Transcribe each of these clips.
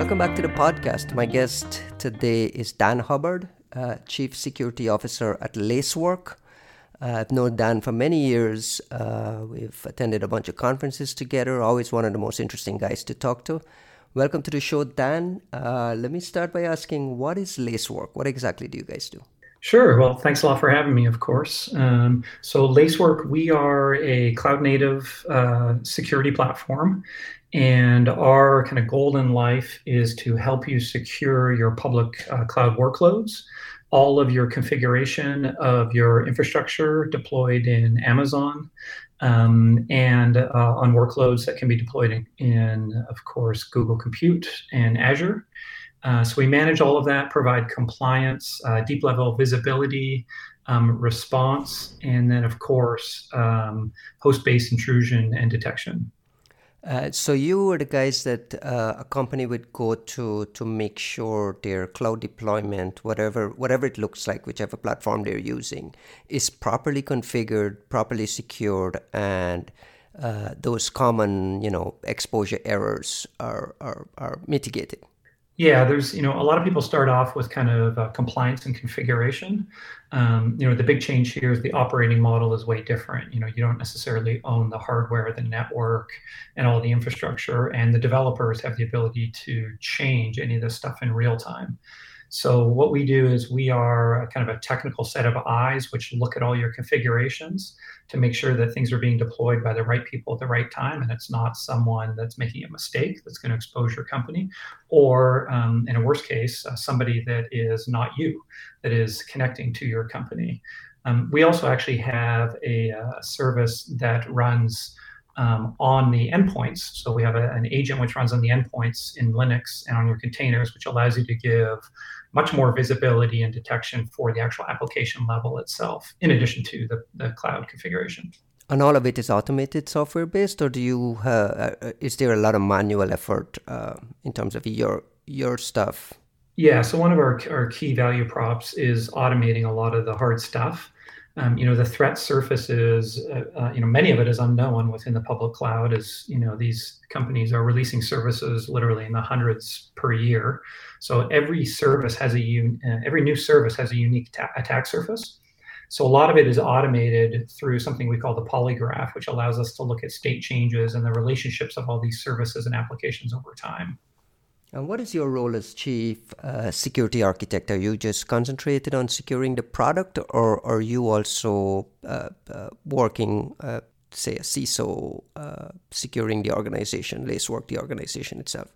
Welcome back to the podcast. My guest today is Dan Hubbard, uh, Chief Security Officer at Lacework. Uh, I've known Dan for many years. Uh, we've attended a bunch of conferences together. Always one of the most interesting guys to talk to. Welcome to the show, Dan. Uh, let me start by asking what is Lacework? What exactly do you guys do? Sure. Well, thanks a lot for having me, of course. Um, so, Lacework, we are a cloud native uh, security platform. And our kind of goal in life is to help you secure your public uh, cloud workloads, all of your configuration of your infrastructure deployed in Amazon, um, and uh, on workloads that can be deployed in, in, of course, Google Compute and Azure. Uh, so we manage all of that, provide compliance, uh, deep level visibility, um, response, and then, of course, um, host based intrusion and detection. Uh, so you were the guys that uh, a company would go to to make sure their cloud deployment, whatever whatever it looks like, whichever platform they're using, is properly configured, properly secured, and uh, those common you know exposure errors are are, are mitigated. Yeah, there's you know a lot of people start off with kind of uh, compliance and configuration. Um, you know the big change here is the operating model is way different. You know you don't necessarily own the hardware, the network, and all the infrastructure, and the developers have the ability to change any of this stuff in real time. So what we do is we are kind of a technical set of eyes which look at all your configurations to make sure that things are being deployed by the right people at the right time, and it's not someone that's making a mistake that's going to expose your company, or um, in a worst case, uh, somebody that is not you that is connecting to your company. Um, we also actually have a, uh, service that runs um, on the endpoints. So we have a, an agent which runs on the endpoints in Linux and on your containers, which allows you to give much more visibility and detection for the actual application level itself, in addition to the, the cloud configuration. And all of it is automated software based, or do you uh, uh, is there a lot of manual effort uh, in terms of your your stuff? Yeah, so one of our, our key value props is automating a lot of the hard stuff um, you know the threat surface is uh, uh, you know many of it is unknown within the public cloud as you know these companies are releasing services literally in the hundreds per year. So every service has a un- uh, every new service has a unique ta- attack surface. So a lot of it is automated through something we call the polygraph which allows us to look at state changes and the relationships of all these services and applications over time and what is your role as chief uh, security architect? Are you just concentrated on securing the product, or are you also uh, uh, working, uh, say, a CISO, uh, securing the organization, Lacework, the organization itself?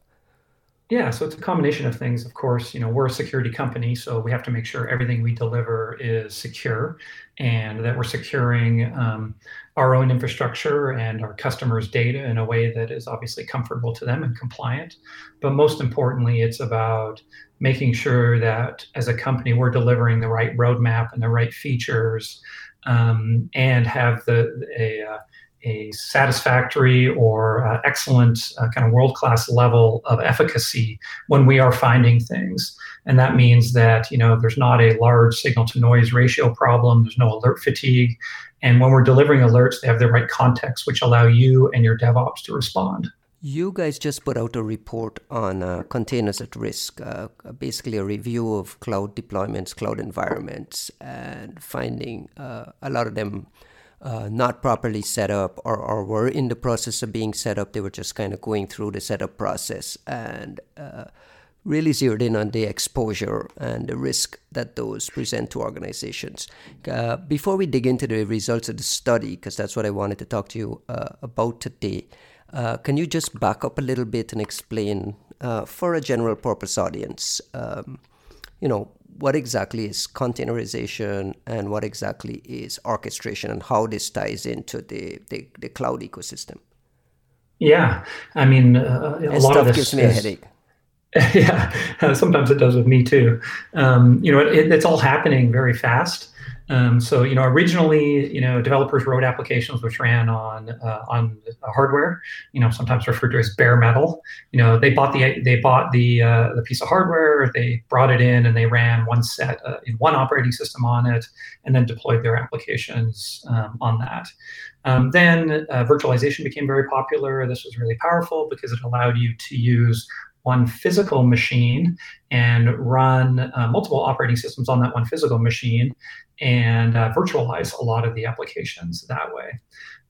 Yeah, so it's a combination of things. Of course, you know, we're a security company, so we have to make sure everything we deliver is secure and that we're securing um, our own infrastructure and our customers' data in a way that is obviously comfortable to them and compliant. But most importantly, it's about making sure that as a company, we're delivering the right roadmap and the right features um, and have the a, uh, a satisfactory or uh, excellent uh, kind of world class level of efficacy when we are finding things. And that means that you know there's not a large signal to noise ratio problem. There's no alert fatigue, and when we're delivering alerts, they have the right context, which allow you and your DevOps to respond. You guys just put out a report on uh, containers at risk, uh, basically a review of cloud deployments, cloud environments, and finding uh, a lot of them uh, not properly set up or, or were in the process of being set up. They were just kind of going through the setup process and uh, really zeroed in on the exposure and the risk that those present to organizations. Uh, before we dig into the results of the study, because that's what I wanted to talk to you uh, about today, uh, can you just back up a little bit and explain uh, for a general purpose audience, um, you know, what exactly is containerization and what exactly is orchestration and how this ties into the, the, the cloud ecosystem? Yeah, I mean, uh, a lot of this gives me is, a headache. yeah, sometimes it does with me too. Um, you know, it, it's all happening very fast. Um, so you know, originally, you know, developers wrote applications which ran on uh, on hardware. You know, sometimes referred to as bare metal. You know, they bought the they bought the uh, the piece of hardware, they brought it in, and they ran one set uh, in one operating system on it, and then deployed their applications um, on that. Um, then uh, virtualization became very popular. This was really powerful because it allowed you to use one physical machine and run uh, multiple operating systems on that one physical machine and uh, virtualize a lot of the applications that way.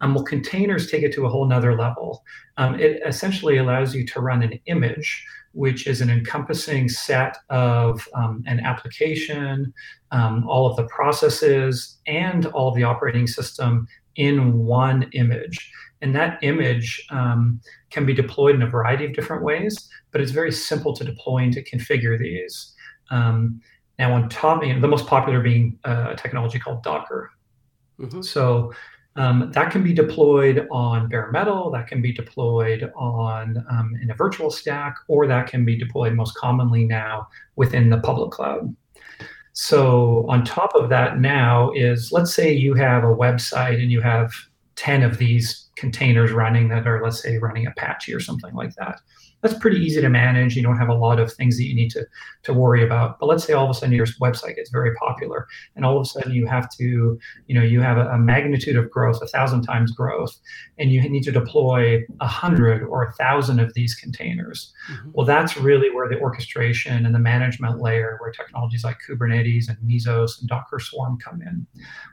Um, well, containers take it to a whole nother level. Um, it essentially allows you to run an image, which is an encompassing set of um, an application, um, all of the processes, and all of the operating system in one image. And that image um, can be deployed in a variety of different ways, but it's very simple to deploy and to configure these. Um, now, on top, you know, the most popular being uh, a technology called Docker. Mm-hmm. So um, that can be deployed on bare metal, that can be deployed on um, in a virtual stack, or that can be deployed most commonly now within the public cloud. So on top of that now is let's say you have a website and you have 10 of these containers running that are, let's say, running Apache or something like that. That's pretty easy to manage. You don't have a lot of things that you need to, to worry about. But let's say all of a sudden your website gets very popular, and all of a sudden you have to, you know, you have a, a magnitude of growth, a thousand times growth, and you need to deploy a hundred or a thousand of these containers. Mm-hmm. Well, that's really where the orchestration and the management layer, where technologies like Kubernetes and Mesos and Docker Swarm come in.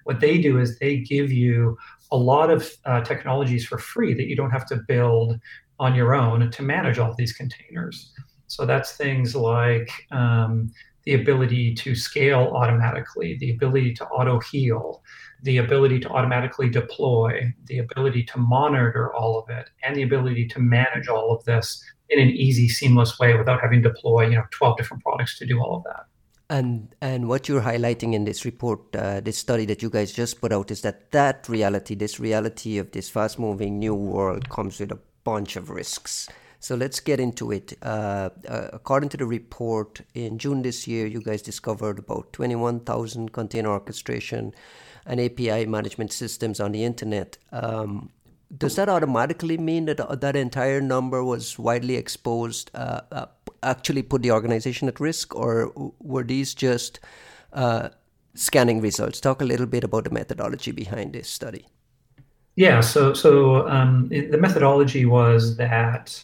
What they do is they give you a lot of uh, technologies for free that you don't have to build on your own to manage all these containers. So that's things like um, the ability to scale automatically, the ability to auto heal, the ability to automatically deploy, the ability to monitor all of it, and the ability to manage all of this in an easy, seamless way without having to deploy, you know, 12 different products to do all of that. And and what you're highlighting in this report, uh, this study that you guys just put out, is that that reality, this reality of this fast-moving new world, comes with a bunch of risks. So let's get into it. Uh, uh, according to the report, in June this year, you guys discovered about 21,000 container orchestration and API management systems on the internet. Um, does that automatically mean that uh, that entire number was widely exposed uh, uh, actually put the organization at risk, or were these just uh, scanning results? Talk a little bit about the methodology behind this study. Yeah, so so um, it, the methodology was that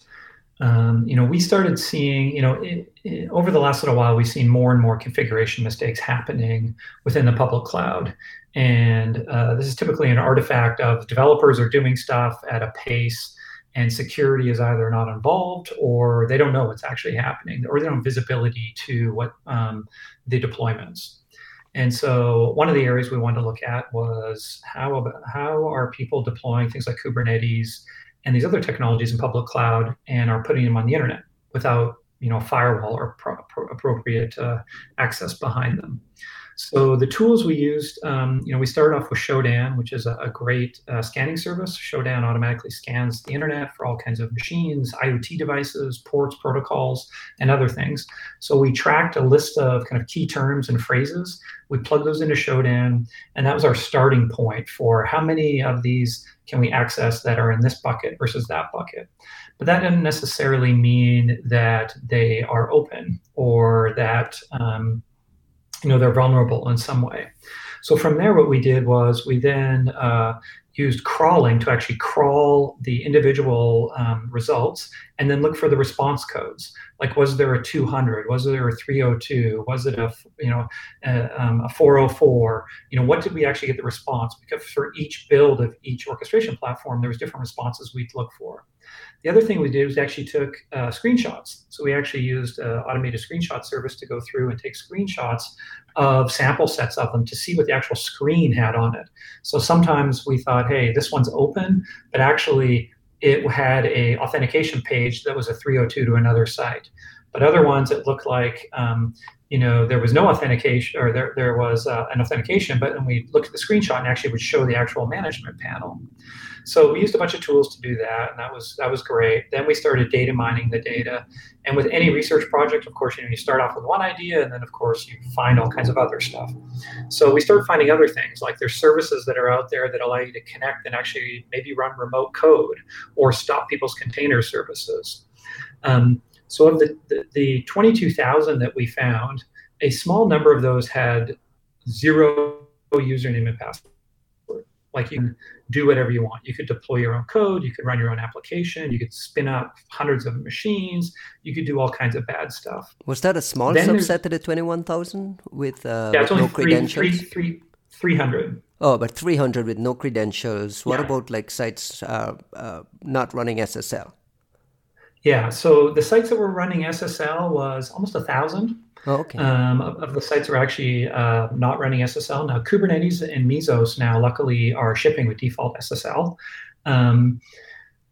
um, you know we started seeing you know it, it, over the last little while we've seen more and more configuration mistakes happening within the public cloud, and uh, this is typically an artifact of developers are doing stuff at a pace and security is either not involved or they don't know what's actually happening or they don't have visibility to what um, the deployments. And so one of the areas we wanted to look at was how how are people deploying things like kubernetes and these other technologies in public cloud and are putting them on the internet without you know firewall or pro- appropriate uh, access behind them so the tools we used, um, you know, we started off with Shodan, which is a, a great uh, scanning service. Shodan automatically scans the internet for all kinds of machines, IoT devices, ports, protocols, and other things. So we tracked a list of kind of key terms and phrases. We plugged those into Shodan, and that was our starting point for how many of these can we access that are in this bucket versus that bucket. But that doesn't necessarily mean that they are open or that um, you know they're vulnerable in some way. So from there, what we did was we then uh, used crawling to actually crawl the individual um, results and then look for the response codes. Like, was there a 200? Was there a 302? Was it a you know a, um, a 404? You know, what did we actually get the response? Because for each build of each orchestration platform, there was different responses we'd look for. The other thing we did was actually took uh, screenshots. So we actually used uh, automated screenshot service to go through and take screenshots of sample sets of them to see what the actual screen had on it. So sometimes we thought, hey, this one's open, but actually it had a authentication page that was a 302 to another site. But other ones, it looked like um, you know there was no authentication or there, there was uh, an authentication, but then we looked at the screenshot and actually would show the actual management panel. So we used a bunch of tools to do that, and that was that was great. Then we started data mining the data, and with any research project, of course, you know you start off with one idea, and then of course you find all kinds of other stuff. So we started finding other things, like there's services that are out there that allow you to connect and actually maybe run remote code or stop people's container services. Um, so of the, the, the 22,000 that we found, a small number of those had zero username and password Like you can do whatever you want. You could deploy your own code, you could run your own application, you could spin up hundreds of machines, you could do all kinds of bad stuff. Was that a small then subset of the 21,000 with, uh, yeah, with no three, credentials? Three, three, 300. Oh, but 300 with no credentials. What yeah. about like sites uh, uh, not running SSL? Yeah, so the sites that were running SSL was almost a thousand. Oh, okay. Um, of, of, the sites are actually uh, not running SSL. Now, Kubernetes and Mesos now, luckily, are shipping with default SSL. Um,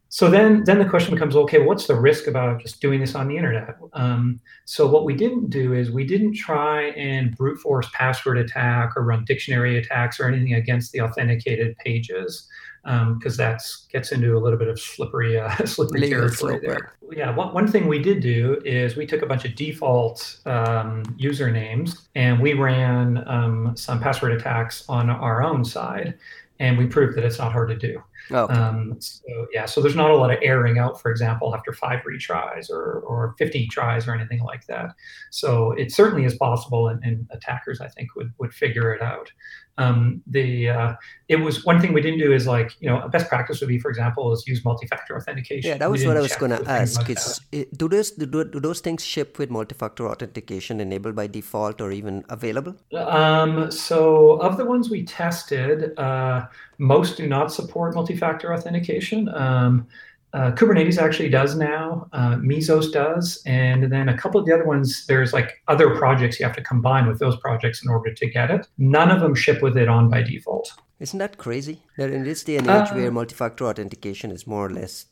so then, then the question becomes, okay, what's the risk about just doing this on the internet? Um, so what we didn't do is we didn't try and brute force password attack or run dictionary attacks or anything against the authenticated pages because um, that gets into a little bit of slippery, uh, slippery Legal territory there. Yeah, one, one thing we did do is we took a bunch of default um, usernames and we ran um, some password attacks on our own side, and we proved that it's not hard to do. Oh. Um, so yeah, so there's not a lot of airing out, for example, after five retries or, or 50 tries or anything like that. So it certainly is possible, and, and attackers, I think, would would figure it out. Um, the uh, it was one thing we didn't do is like you know a best practice would be, for example, is use multi-factor authentication. Yeah, that was what I was going to ask. It, do those do, do those things ship with multi-factor authentication enabled by default or even available? Um, so of the ones we tested, uh, most do not support multi multi-factor authentication. Um, uh, Kubernetes actually does now. Uh, Mesos does, and then a couple of the other ones. There's like other projects you have to combine with those projects in order to get it. None of them ship with it on by default. Isn't that crazy? That in this day and age, uh, where multi-factor authentication is more or less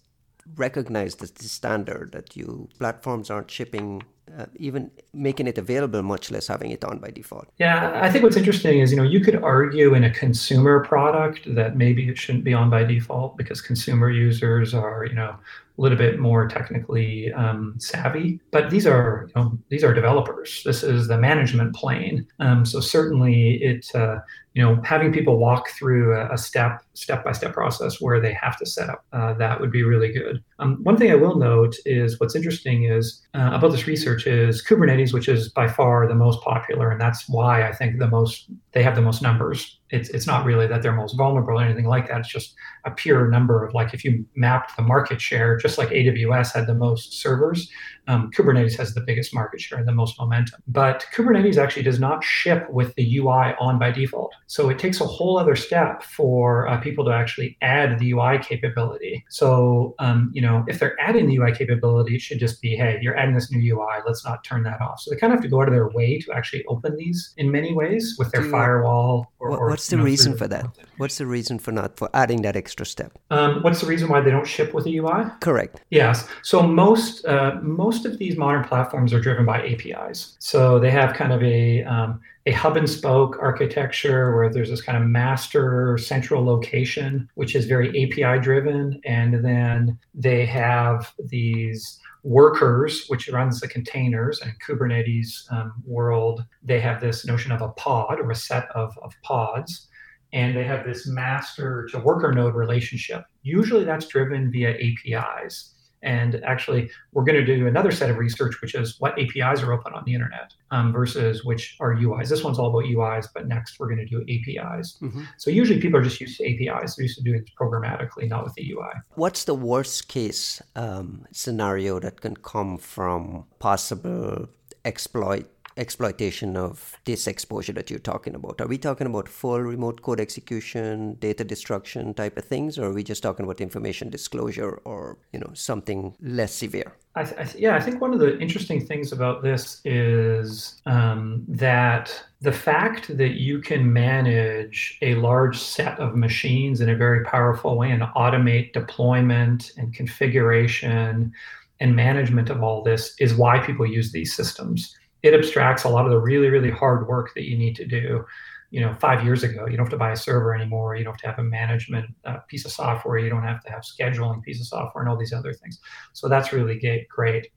recognized as the standard, that you platforms aren't shipping uh, even making it available, much less having it on by default. Yeah, I think what's interesting is, you know, you could argue in a consumer product that maybe it shouldn't be on by default because consumer users are, you know, a little bit more technically um, savvy. But these are, you know, these are developers. This is the management plane. Um, so certainly, it uh, you know, having people walk through a, step, step by step process where they have to set up uh, that would be really good. Um, one thing I will note is what's interesting is uh, about this research is Kubernetes, which is by far the most popular, and that's why I think the most they have the most numbers. It's it's not really that they're most vulnerable or anything like that. It's just a pure number of like if you mapped the market share, just like AWS had the most servers, um, Kubernetes has the biggest market share and the most momentum. But Kubernetes actually does not ship with the UI on by default. So it takes a whole other step for uh, people to actually add the UI capability. So, um, you know, if they're adding the UI capability, it should just be, hey, you're adding this new UI, let's not turn that off. So they kind of have to go out of their way to actually open these in many ways with their firewall. Or, what, what's the know, reason for that? What's the reason for not for adding that extra step? Um, what's the reason why they don't ship with a UI? Correct. Yes. So most uh, most most of these modern platforms are driven by APIs. So they have kind of a, um, a hub and spoke architecture where there's this kind of master central location, which is very API driven. And then they have these workers, which runs the containers and Kubernetes um, world, they have this notion of a pod or a set of, of pods. And they have this master to worker node relationship. Usually that's driven via APIs. And actually, we're going to do another set of research, which is what APIs are open on the internet um, versus which are UIs. This one's all about UIs, but next we're going to do APIs. Mm-hmm. So usually people are just used to APIs. They're used to doing it programmatically, not with the UI. What's the worst case um, scenario that can come from possible exploit exploitation of this exposure that you're talking about? Are we talking about full remote code execution, data destruction type of things, or are we just talking about information disclosure or you know something less severe? I th- I th- yeah, I think one of the interesting things about this is um, that the fact that you can manage a large set of machines in a very powerful way and automate deployment and configuration and management of all this is why people use these systems it abstracts a lot of the really, really hard work that you need to do. You know, five years ago, you don't have to buy a server anymore. You don't have to have a management uh, piece of software. You don't have to have scheduling piece of software and all these other things. So that's really great.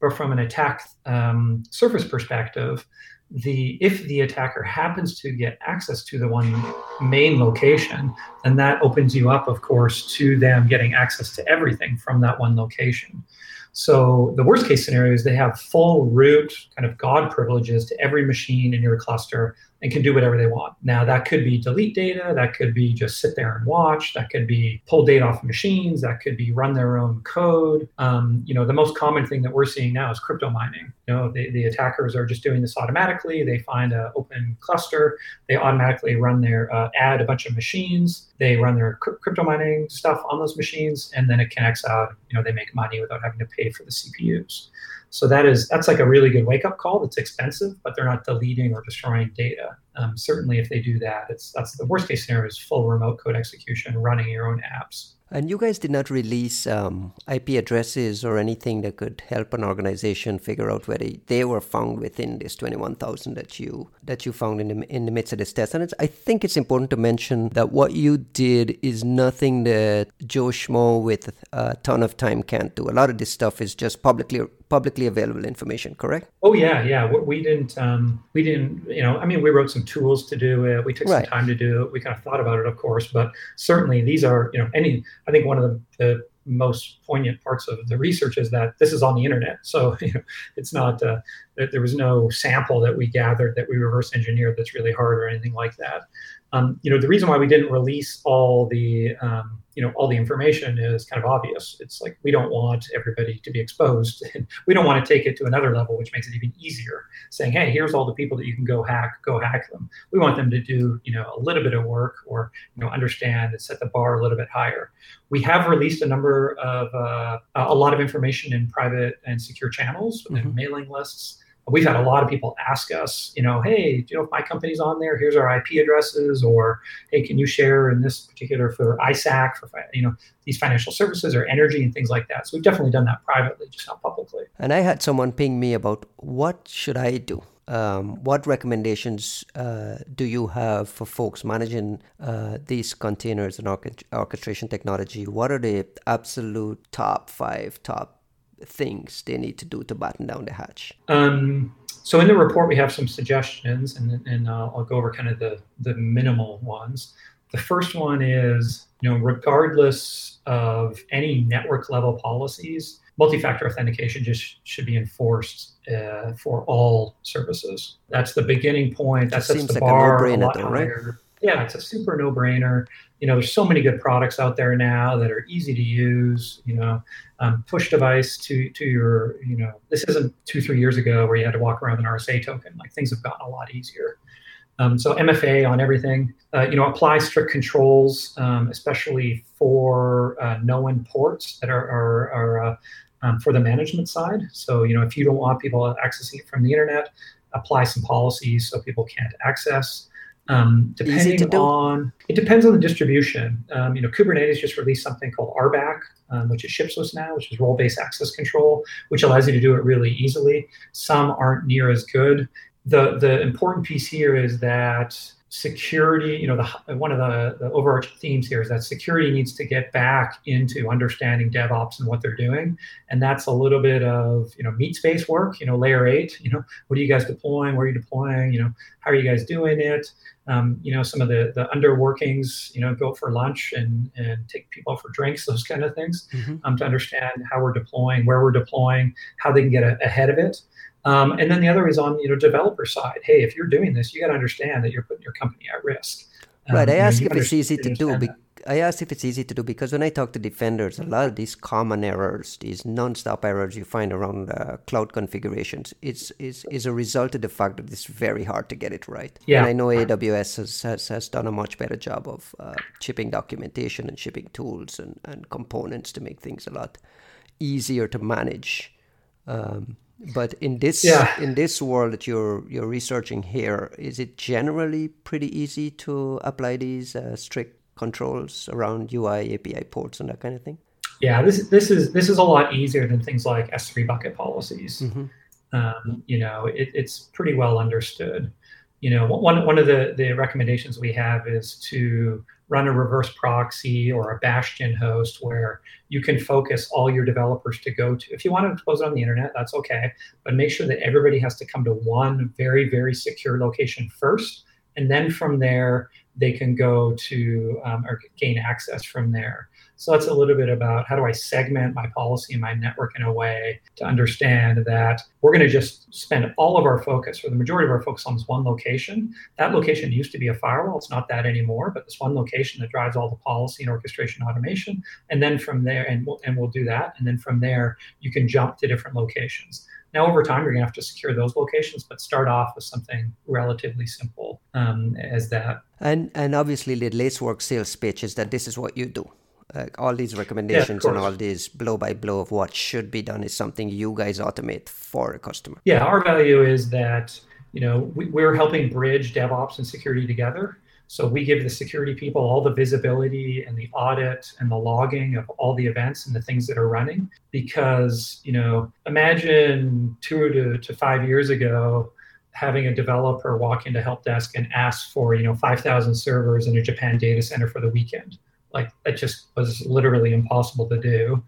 But from an attack um, surface perspective, the if the attacker happens to get access to the one main location, then that opens you up, of course, to them getting access to everything from that one location. So the worst case scenario is they have full root kind of God privileges to every machine in your cluster and can do whatever they want. Now that could be delete data, that could be just sit there and watch, that could be pull data off machines, that could be run their own code. Um, you know, the most common thing that we're seeing now is crypto mining. You know, the, the attackers are just doing this automatically. They find an open cluster, they automatically run their uh, add a bunch of machines, they run their crypto mining stuff on those machines, and then it connects out. You know, they make money without having to pay for the CPUs. So that is that's like a really good wake up call. It's expensive, but they're not deleting or destroying data. Um, certainly, if they do that, it's that's the worst case scenario is full remote code execution, running your own apps. And you guys did not release um, IP addresses or anything that could help an organization figure out whether they were found within this 21,000 that you that you found in the, in the midst of this test. And I think it's important to mention that what you did is nothing that Joe Schmo with a ton of time can't do. A lot of this stuff is just publicly publicly available information, correct? Oh yeah, yeah. We didn't, um, we didn't, you know, I mean, we wrote some tools to do it. We took right. some time to do it. We kind of thought about it, of course, but certainly these are, you know, any. I think one of the, the most poignant parts of the research is that this is on the internet. So you know, it's not uh, there, there, was no sample that we gathered that we reverse engineered that's really hard or anything like that. Um, you know, the reason why we didn't release all the um, you know all the information is kind of obvious. It's like we don't want everybody to be exposed and we don't want to take it to another level which makes it even easier saying hey here's all the people that you can go hack go hack them. We want them to do you know a little bit of work or you know understand and set the bar a little bit higher. We have released a number of uh, a lot of information in private and secure channels mm-hmm. and mailing lists we've had a lot of people ask us, you know, hey, do you know if my company's on there? Here's our IP addresses, or hey, can you share in this particular for ISAC for you know these financial services or energy and things like that. So we've definitely done that privately, just not publicly. And I had someone ping me about what should I do. Um, what recommendations uh, do you have for folks managing uh, these containers and orchestration technology? What are the absolute top five, top things they need to do to batten down the hatch? Um, so in the report, we have some suggestions, and, and uh, I'll go over kind of the, the minimal ones. The first one is, you know, regardless of any network level policies, multi-factor authentication just should be enforced uh, for all services. That's the beginning point. That sets the like bar a, a lot higher. Right? Yeah, it's a super no-brainer you know, there's so many good products out there now that are easy to use. You know, um, push device to to your, you know, this isn't two three years ago where you had to walk around an RSA token. Like things have gotten a lot easier. Um, so MFA on everything. Uh, you know, apply strict controls, um, especially for uh, known ports that are are, are uh, um, for the management side. So you know, if you don't want people accessing it from the internet, apply some policies so people can't access. Um, depending on it depends on the distribution. Um, you know, Kubernetes just released something called RBAC, um, which is shipsless now, which is role-based access control, which allows you to do it really easily. Some aren't near as good. The the important piece here is that security, you know, the, one of the, the overarching themes here is that security needs to get back into understanding DevOps and what they're doing. And that's a little bit of, you know, meat space work, you know, layer eight, you know, what are you guys deploying? Where are you deploying? You know, how are you guys doing it? Um, you know, some of the, the underworkings, you know, go for lunch and, and take people for drinks, those kind of things, mm-hmm. um, to understand how we're deploying, where we're deploying, how they can get a, ahead of it. Um, and then the other is on you know developer side. Hey, if you're doing this, you got to understand that you're putting your company at risk. right. I um, ask if it's easy to do. Be- I asked if it's easy to do because when I talk to defenders, a lot of these common errors, these non-stop errors you find around uh, cloud configurations, it's is is a result of the fact that it's very hard to get it right. Yeah. And I know AWS has has, has done a much better job of uh, shipping documentation and shipping tools and, and components to make things a lot easier to manage. Um, but in this yeah. in this world that you're you're researching here, is it generally pretty easy to apply these uh, strict controls around UI, API ports, and that kind of thing? Yeah, this this is this is a lot easier than things like S3 bucket policies. Mm-hmm. Um, you know, it, it's pretty well understood. You know, one one of the the recommendations we have is to run a reverse proxy or a bastion host where you can focus all your developers to go to. If you want to expose it on the internet, that's okay, but make sure that everybody has to come to one very, very secure location first. And then from there, they can go to um, or gain access from there. So that's a little bit about how do I segment my policy and my network in a way to understand that we're going to just spend all of our focus, or the majority of our focus, on this one location. That location used to be a firewall; it's not that anymore. But this one location that drives all the policy and orchestration automation, and then from there, and we'll, and we'll do that, and then from there, you can jump to different locations. Now, over time, you're going to have to secure those locations, but start off with something relatively simple um, as that. And and obviously, the Lacework sales pitch is that this is what you do. Uh, all these recommendations yeah, and all these blow by blow of what should be done is something you guys automate for a customer. Yeah, our value is that you know we, we're helping bridge DevOps and security together. So we give the security people all the visibility and the audit and the logging of all the events and the things that are running. Because, you know, imagine two to, to five years ago, having a developer walk into help desk and ask for, you know, 5,000 servers in a Japan data center for the weekend. Like that just was literally impossible to do.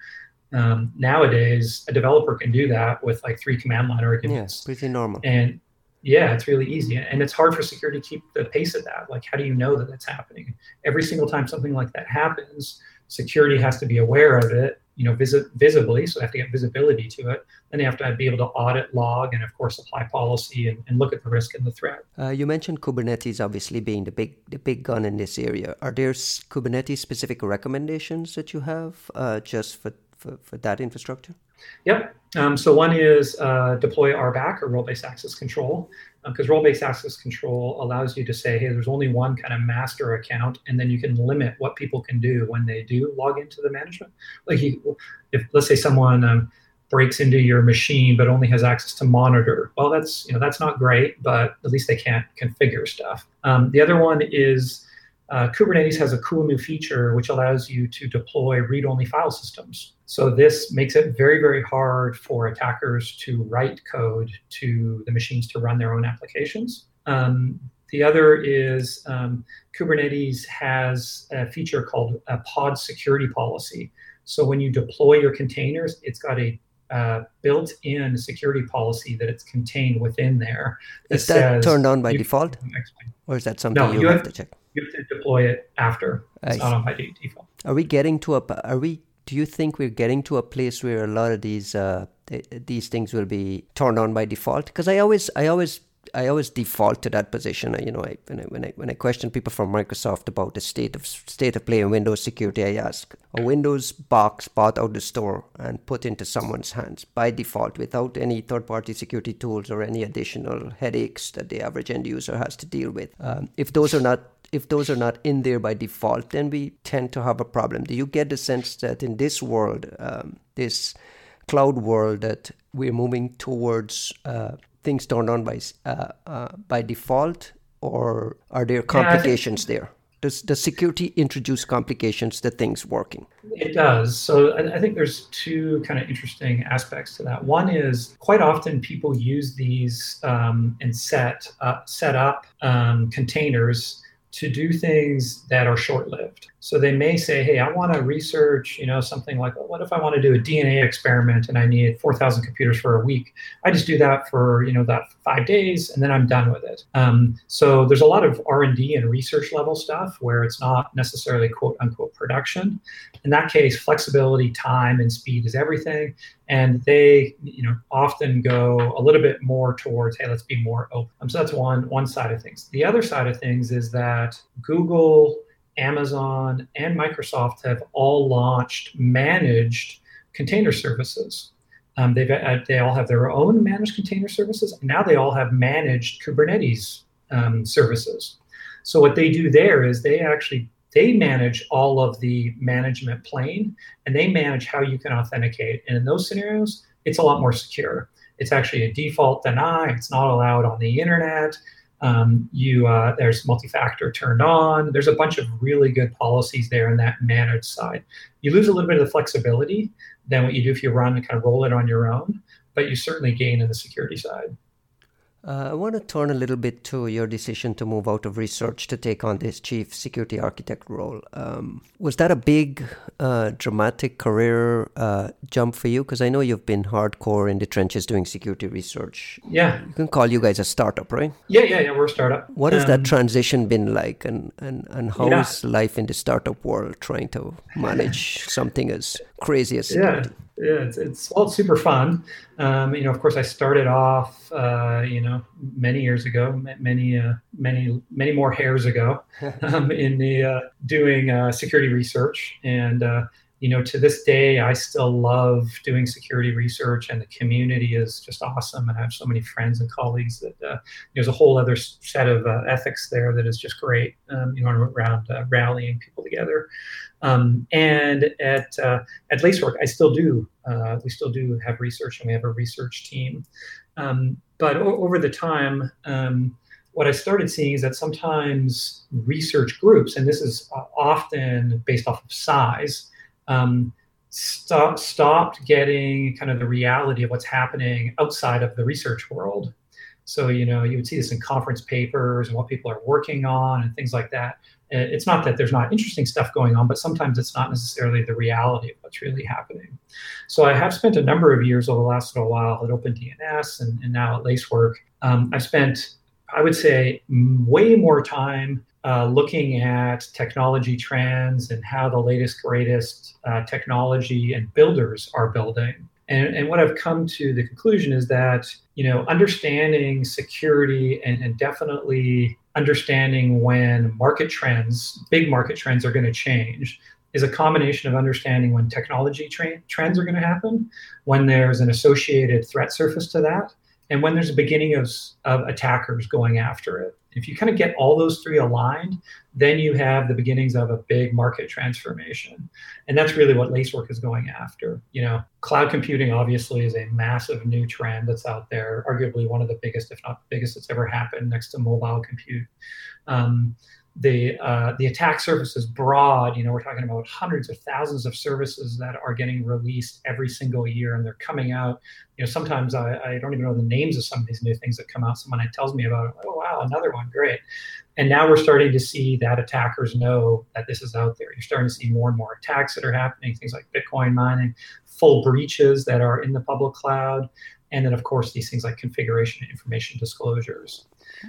Um, nowadays, a developer can do that with like three command line arguments. Yeah, pretty normal. And yeah, it's really easy. And it's hard for security to keep the pace of that. Like, how do you know that that's happening? Every single time something like that happens, security has to be aware of it, you know, visi- visibly. So they have to get visibility to it. Then they have to be able to audit, log, and of course apply policy and, and look at the risk and the threat. Uh, you mentioned Kubernetes obviously being the big the big gun in this area. Are there Kubernetes specific recommendations that you have uh, just for, for, for that infrastructure? Yep. Um, so one is uh, deploy RBAC or role-based access control, because uh, role-based access control allows you to say, hey, there's only one kind of master account, and then you can limit what people can do when they do log into the management. Like, you, if let's say someone um, breaks into your machine but only has access to monitor, well, that's you know that's not great, but at least they can't configure stuff. Um, the other one is uh, Kubernetes has a cool new feature which allows you to deploy read-only file systems. So this makes it very, very hard for attackers to write code to the machines to run their own applications. Um, the other is um, Kubernetes has a feature called a pod security policy. So when you deploy your containers, it's got a uh, built-in security policy that it's contained within there. That is that turned on by default, or is that something no, you, you have, have, to check? You have to deploy it after. It's not on by default. Are we getting to a? Are we do you think we're getting to a place where a lot of these uh, these things will be turned on by default? Because I always I always I always default to that position. You know, I, when I when I when I question people from Microsoft about the state of state of play in Windows security, I ask a Windows box bought out the store and put into someone's hands by default without any third-party security tools or any additional headaches that the average end user has to deal with. Um, if those are not if those are not in there by default, then we tend to have a problem. Do you get the sense that in this world, um, this cloud world, that we're moving towards uh, things turned on by uh, uh, by default, or are there complications yeah, there? Does does security introduce complications to things working? It does. So I, I think there's two kind of interesting aspects to that. One is quite often people use these um, and set uh, set up um, containers to do things that are short-lived. So they may say, "Hey, I want to research, you know, something like, what if I want to do a DNA experiment and I need 4,000 computers for a week? I just do that for, you know, that five days and then I'm done with it." Um, so there's a lot of R&D and research level stuff where it's not necessarily quote unquote production. In that case, flexibility, time, and speed is everything, and they, you know, often go a little bit more towards, "Hey, let's be more open." Um, so that's one one side of things. The other side of things is that Google Amazon, and Microsoft have all launched managed container services. Um, they've uh, they all have their own managed container services, and now they all have managed Kubernetes um, services. So what they do there is they actually they manage all of the management plane, and they manage how you can authenticate. And in those scenarios, it's a lot more secure. It's actually a default deny. It's not allowed on the internet. Um, you uh, there's multi-factor turned on. There's a bunch of really good policies there in that managed side. You lose a little bit of the flexibility than what you do if you run and kind of roll it on your own, but you certainly gain in the security side. Uh, I want to turn a little bit to your decision to move out of research to take on this chief security architect role. Um, was that a big, uh, dramatic career uh, jump for you? Because I know you've been hardcore in the trenches doing security research. Yeah. You can call you guys a startup, right? Yeah, yeah, yeah. We're a startup. What has um, that transition been like? And, and, and how yeah. is life in the startup world trying to manage something as crazy as security? Yeah, it's, it's well, it's super fun. Um, you know, of course, I started off, uh, you know, many years ago, many, uh, many, many more hairs ago, um, in the uh, doing uh, security research, and uh, you know, to this day, I still love doing security research, and the community is just awesome. And I have so many friends and colleagues that uh, there's a whole other set of uh, ethics there that is just great. Um, you know, around uh, rallying people together. Um, and at uh, at Lacework, I still do. Uh, we still do have research, and we have a research team. Um, but o- over the time. Um, what I started seeing is that sometimes research groups, and this is uh, often based off of size, um, stop, stopped getting kind of the reality of what's happening outside of the research world. So, you know, you would see this in conference papers and what people are working on and things like that. It's not that there's not interesting stuff going on, but sometimes it's not necessarily the reality of what's really happening. So, I have spent a number of years over the last little while at OpenDNS and, and now at Lacework. Um, I've spent, I would say, way more time uh, looking at technology trends and how the latest, greatest uh, technology and builders are building. And, and, what I've come to the conclusion is that, you know, understanding security and, and definitely understanding when market trends, big market trends are going to change is a combination of understanding when technology tra- trends are going to happen, when there's an associated threat surface to that, and when there's a beginning of, of attackers going after it. If you kind of get all those three aligned, then you have the beginnings of a big market transformation. And that's really what Lacework is going after. You know, cloud computing obviously is a massive new trend that's out there, arguably one of the biggest, if not the biggest, that's ever happened next to mobile compute. Um, the uh, the attack surface is broad. You know, we're talking about hundreds of thousands of services that are getting released every single year, and they're coming out. You know, sometimes I, I don't even know the names of some of these new things that come out. Someone tells me about it. Oh wow, another one, great. And now we're starting to see that attackers know that this is out there. You're starting to see more and more attacks that are happening. Things like Bitcoin mining, full breaches that are in the public cloud, and then of course these things like configuration information disclosures.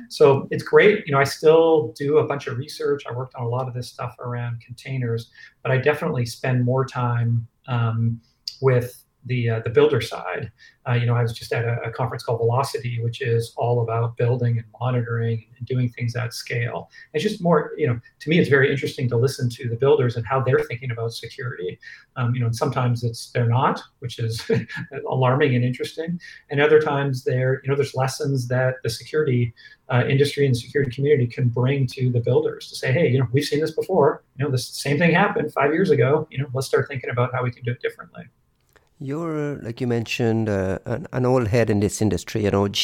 So it's great. You know, I still do a bunch of research. I worked on a lot of this stuff around containers, but I definitely spend more time um, with the uh, the builder side. Uh, you know, I was just at a, a, conference called Velocity, which is all about building and monitoring and doing things at scale. It's just more, you know, to me, it's very interesting to listen to the builders and how they're thinking about security. Um, you know, and sometimes it's they're not, which is alarming and interesting, and other times they're, you know, there's lessons that the security uh, industry and security community can bring to the builders to say, hey, you know, we've seen this before. You know, this same thing happened five years ago. You know, let's start thinking about how we can do it differently. You're, like you mentioned, uh, an, an old head in this industry, an OG.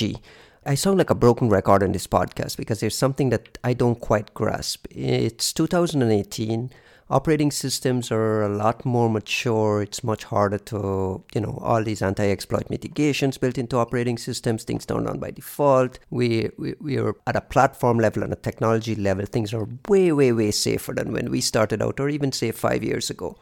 I sound like a broken record in this podcast because there's something that I don't quite grasp. It's 2018. Operating systems are a lot more mature. It's much harder to, you know, all these anti-exploit mitigations built into operating systems. Things don't run by default. We, we we are at a platform level and a technology level. Things are way way way safer than when we started out, or even say five years ago.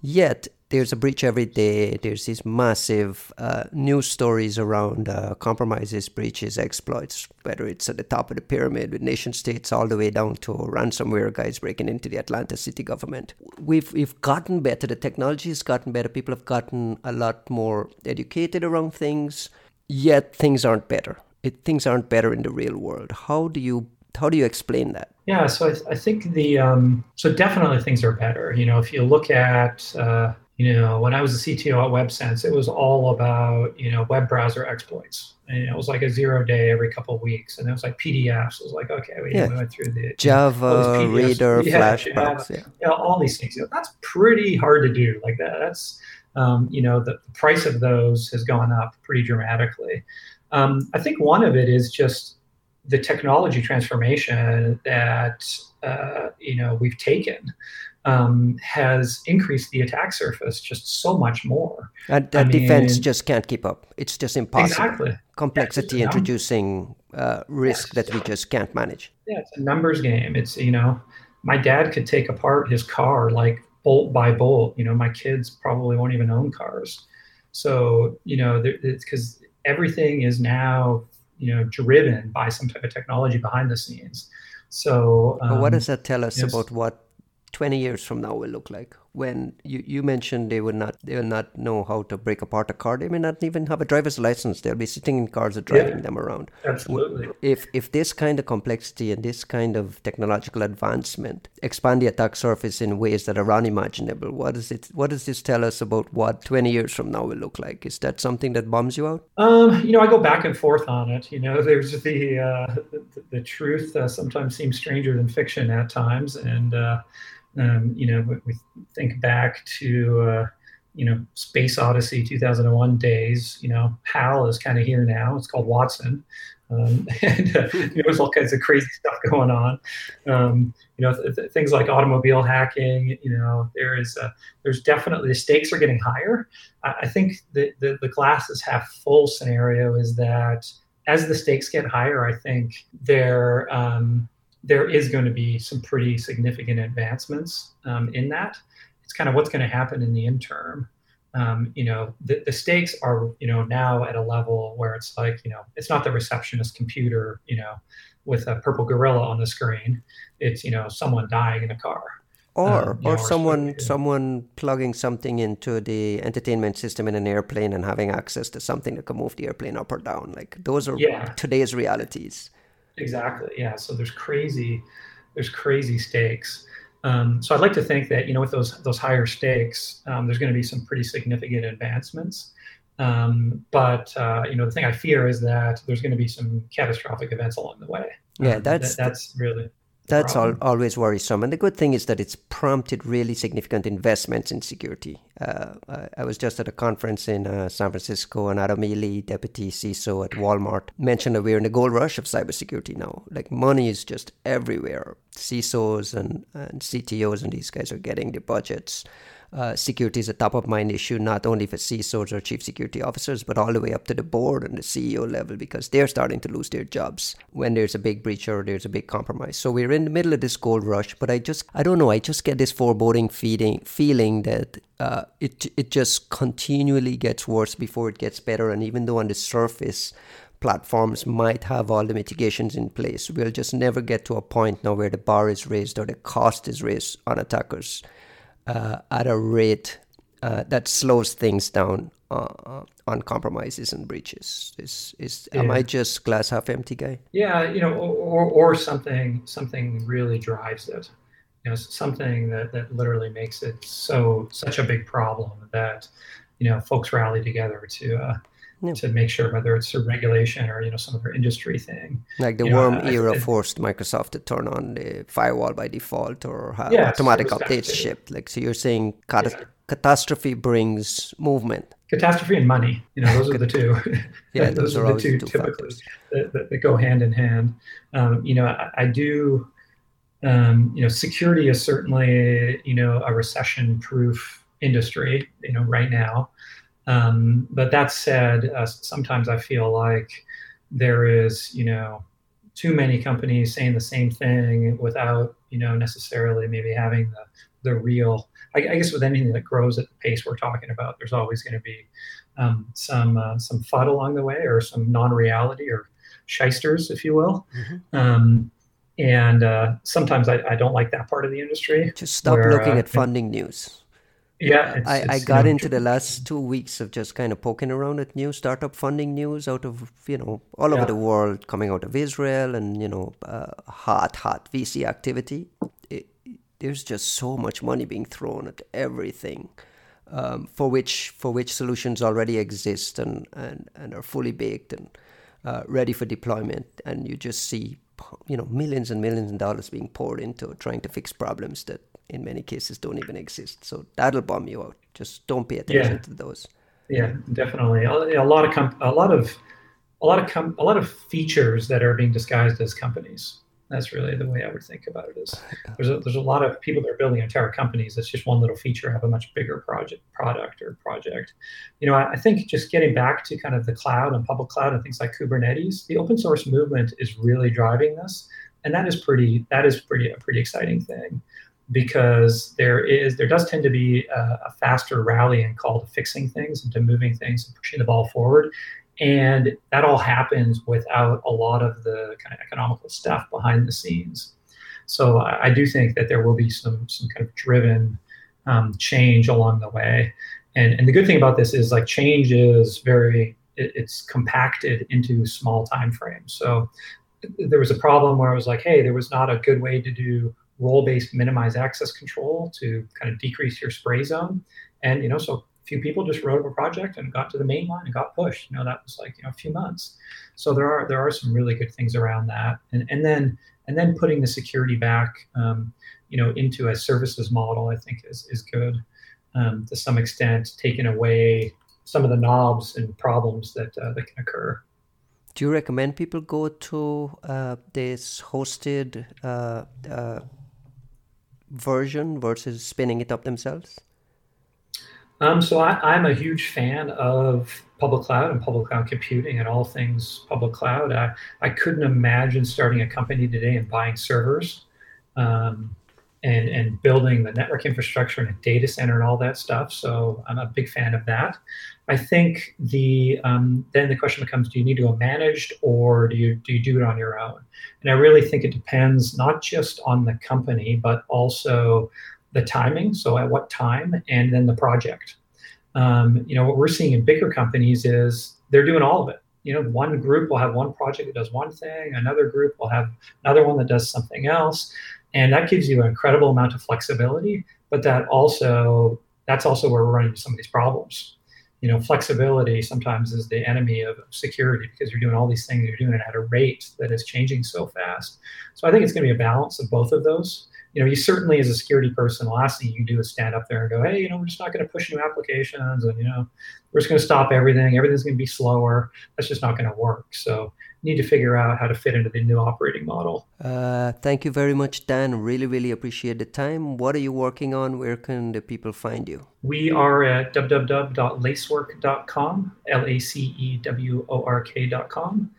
Yet there's a breach every day. There's these massive uh, news stories around uh, compromises, breaches, exploits, whether it's at the top of the pyramid with nation states all the way down to ransomware guys breaking into the Atlanta city government. We've, we've gotten better. The technology has gotten better. People have gotten a lot more educated around things, yet things aren't better. It, things aren't better in the real world. How do you how do you explain that? Yeah, so I, I think the um, so definitely things are better. You know, if you look at uh, you know, when I was a CTO at WebSense, it was all about, you know, web browser exploits. And it was like a zero day every couple of weeks. And it was like PDFs. It was like, okay, we, yeah. we went through the Java, Reader, yeah, yeah. yeah. all these things. You know, that's pretty hard to do like that. That's, um, you know, the, the, price of those has gone up pretty dramatically. Um, I think one of it is just the technology transformation that, uh, you know, we've taken. Um, has increased the attack surface just so much more. And that defense just can't keep up. It's just impossible. Exactly. Complexity yeah, introducing uh, risk yes. that we just can't manage. Yeah, it's a numbers game. It's you know, my dad could take apart his car like bolt by bolt. You know, my kids probably won't even own cars. So you know, it's because everything is now you know driven by some type of technology behind the scenes. So, um, what does that tell us about what 20 years from now will look like. When you, you mentioned they will not they will not know how to break apart a car. They may not even have a driver's license. They'll be sitting in cars and driving yeah, them around. Absolutely. If if this kind of complexity and this kind of technological advancement expand the attack surface in ways that are unimaginable what does it what does this tell us about what 20 years from now will look like? Is that something that bums you out? Um you know i go back and forth on it. You know there's the uh the, the truth uh, sometimes seems stranger than fiction at times. And uh um, you know, we think back to, uh, you know, Space Odyssey 2001 days, you know, HAL is kind of here now. It's called Watson. Um, and uh, you know, there's all kinds of crazy stuff going on. Um, you know, th- th- things like automobile hacking. You know, there is uh, there's definitely the stakes are getting higher. I, I think the, the the glasses half full scenario is that as the stakes get higher, I think there um, there is going to be some pretty significant advancements um, in that. It's kind of what's going to happen in the interim. Um, you know, the, the stakes are, you know, now at a level where it's like, you know, it's not the receptionist computer, you know, with a purple gorilla on the screen. It's, you know, someone dying in a car. Or, um, or, know, someone someone plugging something into the entertainment system in an airplane and having access to something that can move the airplane up or down. Like those are yeah. today's realities. Exactly. Yeah. So there's crazy, there's crazy stakes. Um, so I'd like to think that you know with those those higher stakes, um, there's going to be some pretty significant advancements. Um, but uh, you know the thing I fear is that there's going to be some catastrophic events along the way. Yeah, um, that's that, that's really that's all, always worrisome. And the good thing is that it's prompted really significant investments in security. Uh, I was just at a conference in uh, San Francisco, and Adam Ely, deputy CISO at Walmart, mentioned that we're in the gold rush of cybersecurity now. Like money is just everywhere. CISOs and, and CTOs and these guys are getting the budgets uh, security is a top of mind issue, not only for CISOs or chief security officers, but all the way up to the board and the CEO level because they're starting to lose their jobs when there's a big breach or there's a big compromise. So we're in the middle of this gold rush, but I just, I don't know, I just get this foreboding feeling, feeling that uh, it, it just continually gets worse before it gets better. And even though on the surface, platforms might have all the mitigations in place. We'll just never get to a point now where the bar is raised or the cost is raised on attackers uh, at a rate uh, that slows things down uh, on compromises and breaches. Is is yeah. am I just glass half empty guy? Yeah, you know, or, or something something really drives it. You know, something that that literally makes it so such a big problem that you know folks rally together to uh, yeah. to make sure whether it's a regulation or you know some other industry thing. Like the you worm know, era forced Microsoft to turn on the firewall by default or have yes, automatic updates shipped. Like so, you're saying cat- yeah. catastrophe brings movement. Catastrophe and money, you know, those are the two. yeah, those, those are, are the two, two typically that, that, that, go hand in hand. Um, you know, I, I do. Um, you know, security is certainly you know a recession-proof industry. You know, right now. Um, but that said, uh, sometimes I feel like there is, you know, too many companies saying the same thing without, you know, necessarily maybe having the the real. I, I guess with anything that grows at the pace we're talking about, there's always going to be um, some uh, some FUD along the way, or some non-reality, or shysters, if you will. Mm-hmm. Um, and uh, sometimes I, I, don't like that part of the industry. Just stop where, looking uh, at funding news yeah it's, I, it's, I got know, into the last two weeks of just kind of poking around at new startup funding news out of you know all yeah. over the world coming out of israel and you know uh, hot hot vc activity. It, there's just so much money being thrown at everything um, for which for which solutions already exist and, and, and are fully baked and uh, ready for deployment. And you just see you know millions and millions of dollars being poured into trying to fix problems that in many cases don't even exist. So that'll bum you out. Just don't pay attention yeah. to those. Yeah, definitely. A, a lot of com- a lot of a lot of com- a lot of features that are being disguised as companies. That's really the way I would think about it. Is there's a, there's a lot of people that are building entire companies. That's just one little feature have a much bigger project, product or project. You know, I, I think just getting back to kind of the cloud and public cloud and things like Kubernetes, the open source movement is really driving this, and that is pretty that is pretty a pretty exciting thing because there is there does tend to be a, a, faster rallying call to fixing things and to moving things and pushing the ball forward. And that all happens without a lot of the kind of economical stuff behind the scenes. So i, I do think that there will be some some kind of driven um, change along the way. And and the good thing about this is like change is very it, it's compacted into small time frames so there was a problem where I was like, hey, there was not a good way to do role-based minimize access control to kind of decrease your spray zone. And you know, so a few people just wrote up a project and got to the main line and got pushed. You know, that was like you know a few months. So there are there are some really good things around that. And and then and then putting the security back, um, you know, into a services model, I think is is good um, to some extent, taking away some of the knobs and problems that uh, that can occur. Do you recommend people go to uh, this hosted uh, uh version versus spinning it up themselves? Um, so I, am a huge fan of public cloud and public cloud computing and all things public cloud. I, I couldn't imagine starting a company today and buying servers um, and, and building the network infrastructure and a data center and all that stuff. So I'm a big fan of that. I think the um, then the question becomes: Do you need to go managed, or do you do you do it on your own? And I really think it depends not just on the company, but also the timing. So at what time, and then the project. Um, you know what we're seeing in bigger companies is they're doing all of it. You know, one group will have one project that does one thing, another group will have another one that does something else, and that gives you an incredible amount of flexibility. But that also that's also where we're running into some of these problems you know, flexibility sometimes is the enemy of security because you're doing all these things, you're doing it at a rate that is changing so fast. So I think it's going to be a balance of both of those. You know, you certainly as a security person, the last thing you can do is stand up there and go, hey, you know, we're just not going to push new applications and, you know, we're just going to stop everything. Everything's going to be slower. That's just not going to work. So need to figure out how to fit into the new operating model. Uh, thank you very much, Dan. Really, really appreciate the time. What are you working on? Where can the people find you? We are at www.lacework.com, L A C E W O R K.com.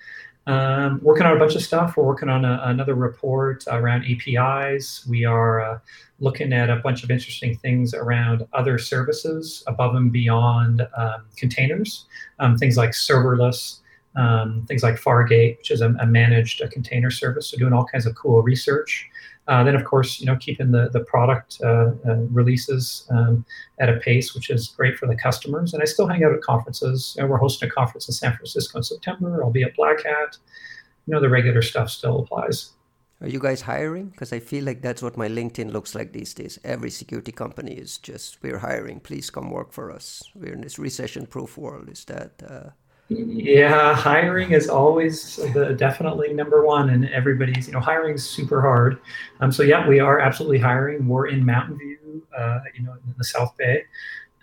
Um, working on a bunch of stuff. We're working on a, another report around APIs. We are uh, looking at a bunch of interesting things around other services above and beyond um, containers, um, things like serverless um, things like Fargate, which is a, a managed a container service, so doing all kinds of cool research. Uh, then, of course, you know, keeping the the product uh, uh, releases um, at a pace which is great for the customers. And I still hang out at conferences. You know, we're hosting a conference in San Francisco in September. I'll be at Black Hat. You know, the regular stuff still applies. Are you guys hiring? Because I feel like that's what my LinkedIn looks like these days. Every security company is just we're hiring. Please come work for us. We're in this recession-proof world. Is that uh, yeah, hiring is always the definitely number one, and everybody's you know hiring is super hard. Um, so yeah, we are absolutely hiring. We're in Mountain View, uh, you know, in the South Bay,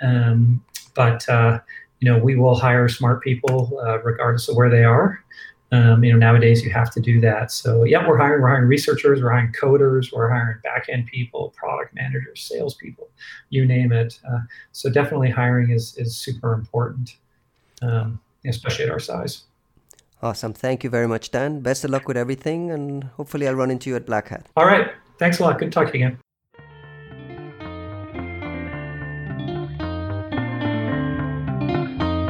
um, but uh, you know we will hire smart people uh, regardless of where they are. Um, you know, nowadays you have to do that. So yeah, we're hiring. We're hiring researchers. We're hiring coders. We're hiring back end people, product managers, salespeople, you name it. Uh, so definitely hiring is is super important. Um, especially at our size. Awesome. Thank you very much, Dan. Best of luck with everything, and hopefully I'll run into you at Black Hat. All right. Thanks a lot. Good talking again.